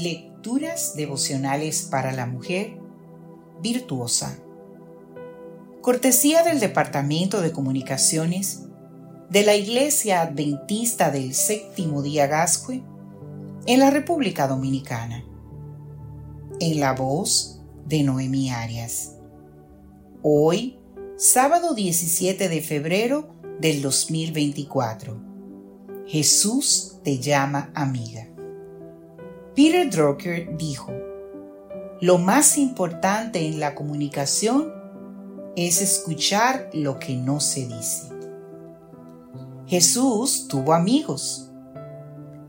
Lecturas devocionales para la mujer virtuosa. Cortesía del Departamento de Comunicaciones de la Iglesia Adventista del Séptimo Día Gascue en la República Dominicana. En la voz de Noemí Arias. Hoy, sábado 17 de febrero del 2024. Jesús te llama amiga. Peter Drucker dijo, lo más importante en la comunicación es escuchar lo que no se dice. Jesús tuvo amigos.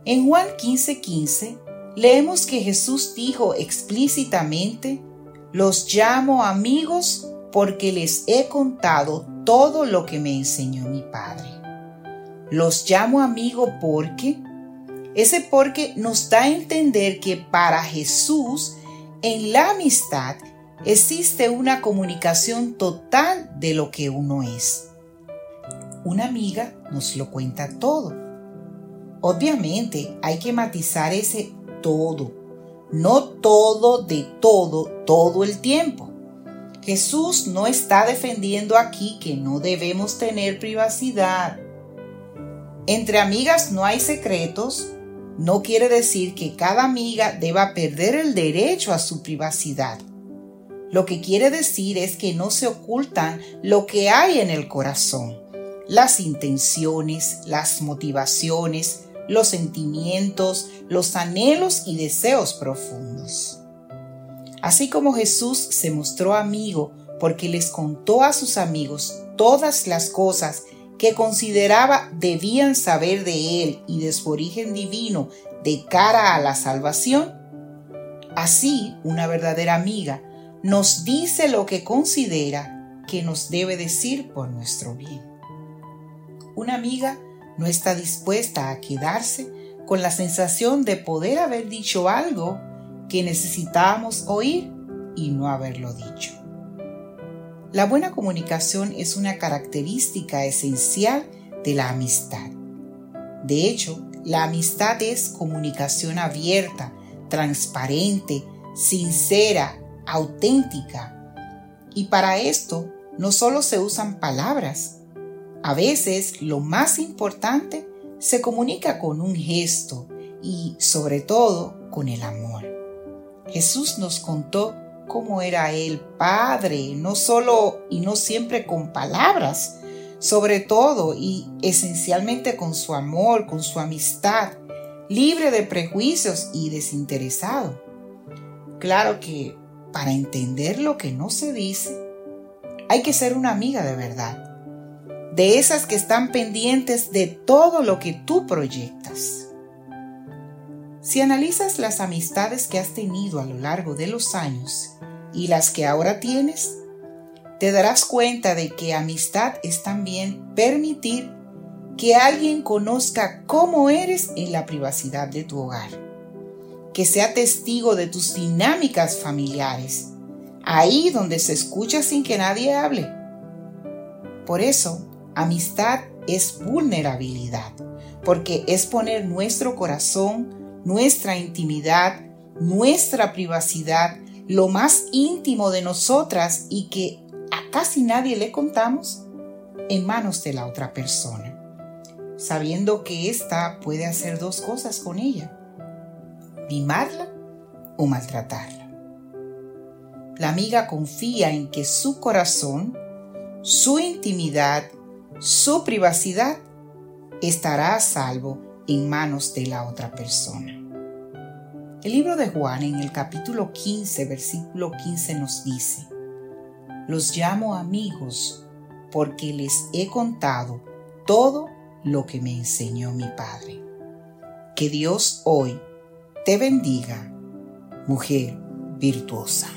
En Juan 15:15 leemos que Jesús dijo explícitamente, los llamo amigos porque les he contado todo lo que me enseñó mi Padre. Los llamo amigo porque ese porque nos da a entender que para Jesús en la amistad existe una comunicación total de lo que uno es. Una amiga nos lo cuenta todo. Obviamente hay que matizar ese todo, no todo de todo todo el tiempo. Jesús no está defendiendo aquí que no debemos tener privacidad entre amigas no hay secretos, no quiere decir que cada amiga deba perder el derecho a su privacidad. Lo que quiere decir es que no se ocultan lo que hay en el corazón, las intenciones, las motivaciones, los sentimientos, los anhelos y deseos profundos. Así como Jesús se mostró amigo porque les contó a sus amigos todas las cosas que consideraba debían saber de él y de su origen divino de cara a la salvación, así una verdadera amiga nos dice lo que considera que nos debe decir por nuestro bien. Una amiga no está dispuesta a quedarse con la sensación de poder haber dicho algo que necesitábamos oír y no haberlo dicho. La buena comunicación es una característica esencial de la amistad. De hecho, la amistad es comunicación abierta, transparente, sincera, auténtica. Y para esto no solo se usan palabras. A veces lo más importante se comunica con un gesto y sobre todo con el amor. Jesús nos contó cómo era el Padre, no solo y no siempre con palabras, sobre todo y esencialmente con su amor, con su amistad, libre de prejuicios y desinteresado. Claro que para entender lo que no se dice, hay que ser una amiga de verdad, de esas que están pendientes de todo lo que tú proyectas. Si analizas las amistades que has tenido a lo largo de los años y las que ahora tienes, te darás cuenta de que amistad es también permitir que alguien conozca cómo eres en la privacidad de tu hogar, que sea testigo de tus dinámicas familiares, ahí donde se escucha sin que nadie hable. Por eso, amistad es vulnerabilidad, porque es poner nuestro corazón, nuestra intimidad, nuestra privacidad, lo más íntimo de nosotras y que a casi nadie le contamos en manos de la otra persona, sabiendo que ésta puede hacer dos cosas con ella, mimarla o maltratarla. La amiga confía en que su corazón, su intimidad, su privacidad estará a salvo en manos de la otra persona. El libro de Juan en el capítulo 15, versículo 15 nos dice, Los llamo amigos porque les he contado todo lo que me enseñó mi Padre. Que Dios hoy te bendiga, mujer virtuosa.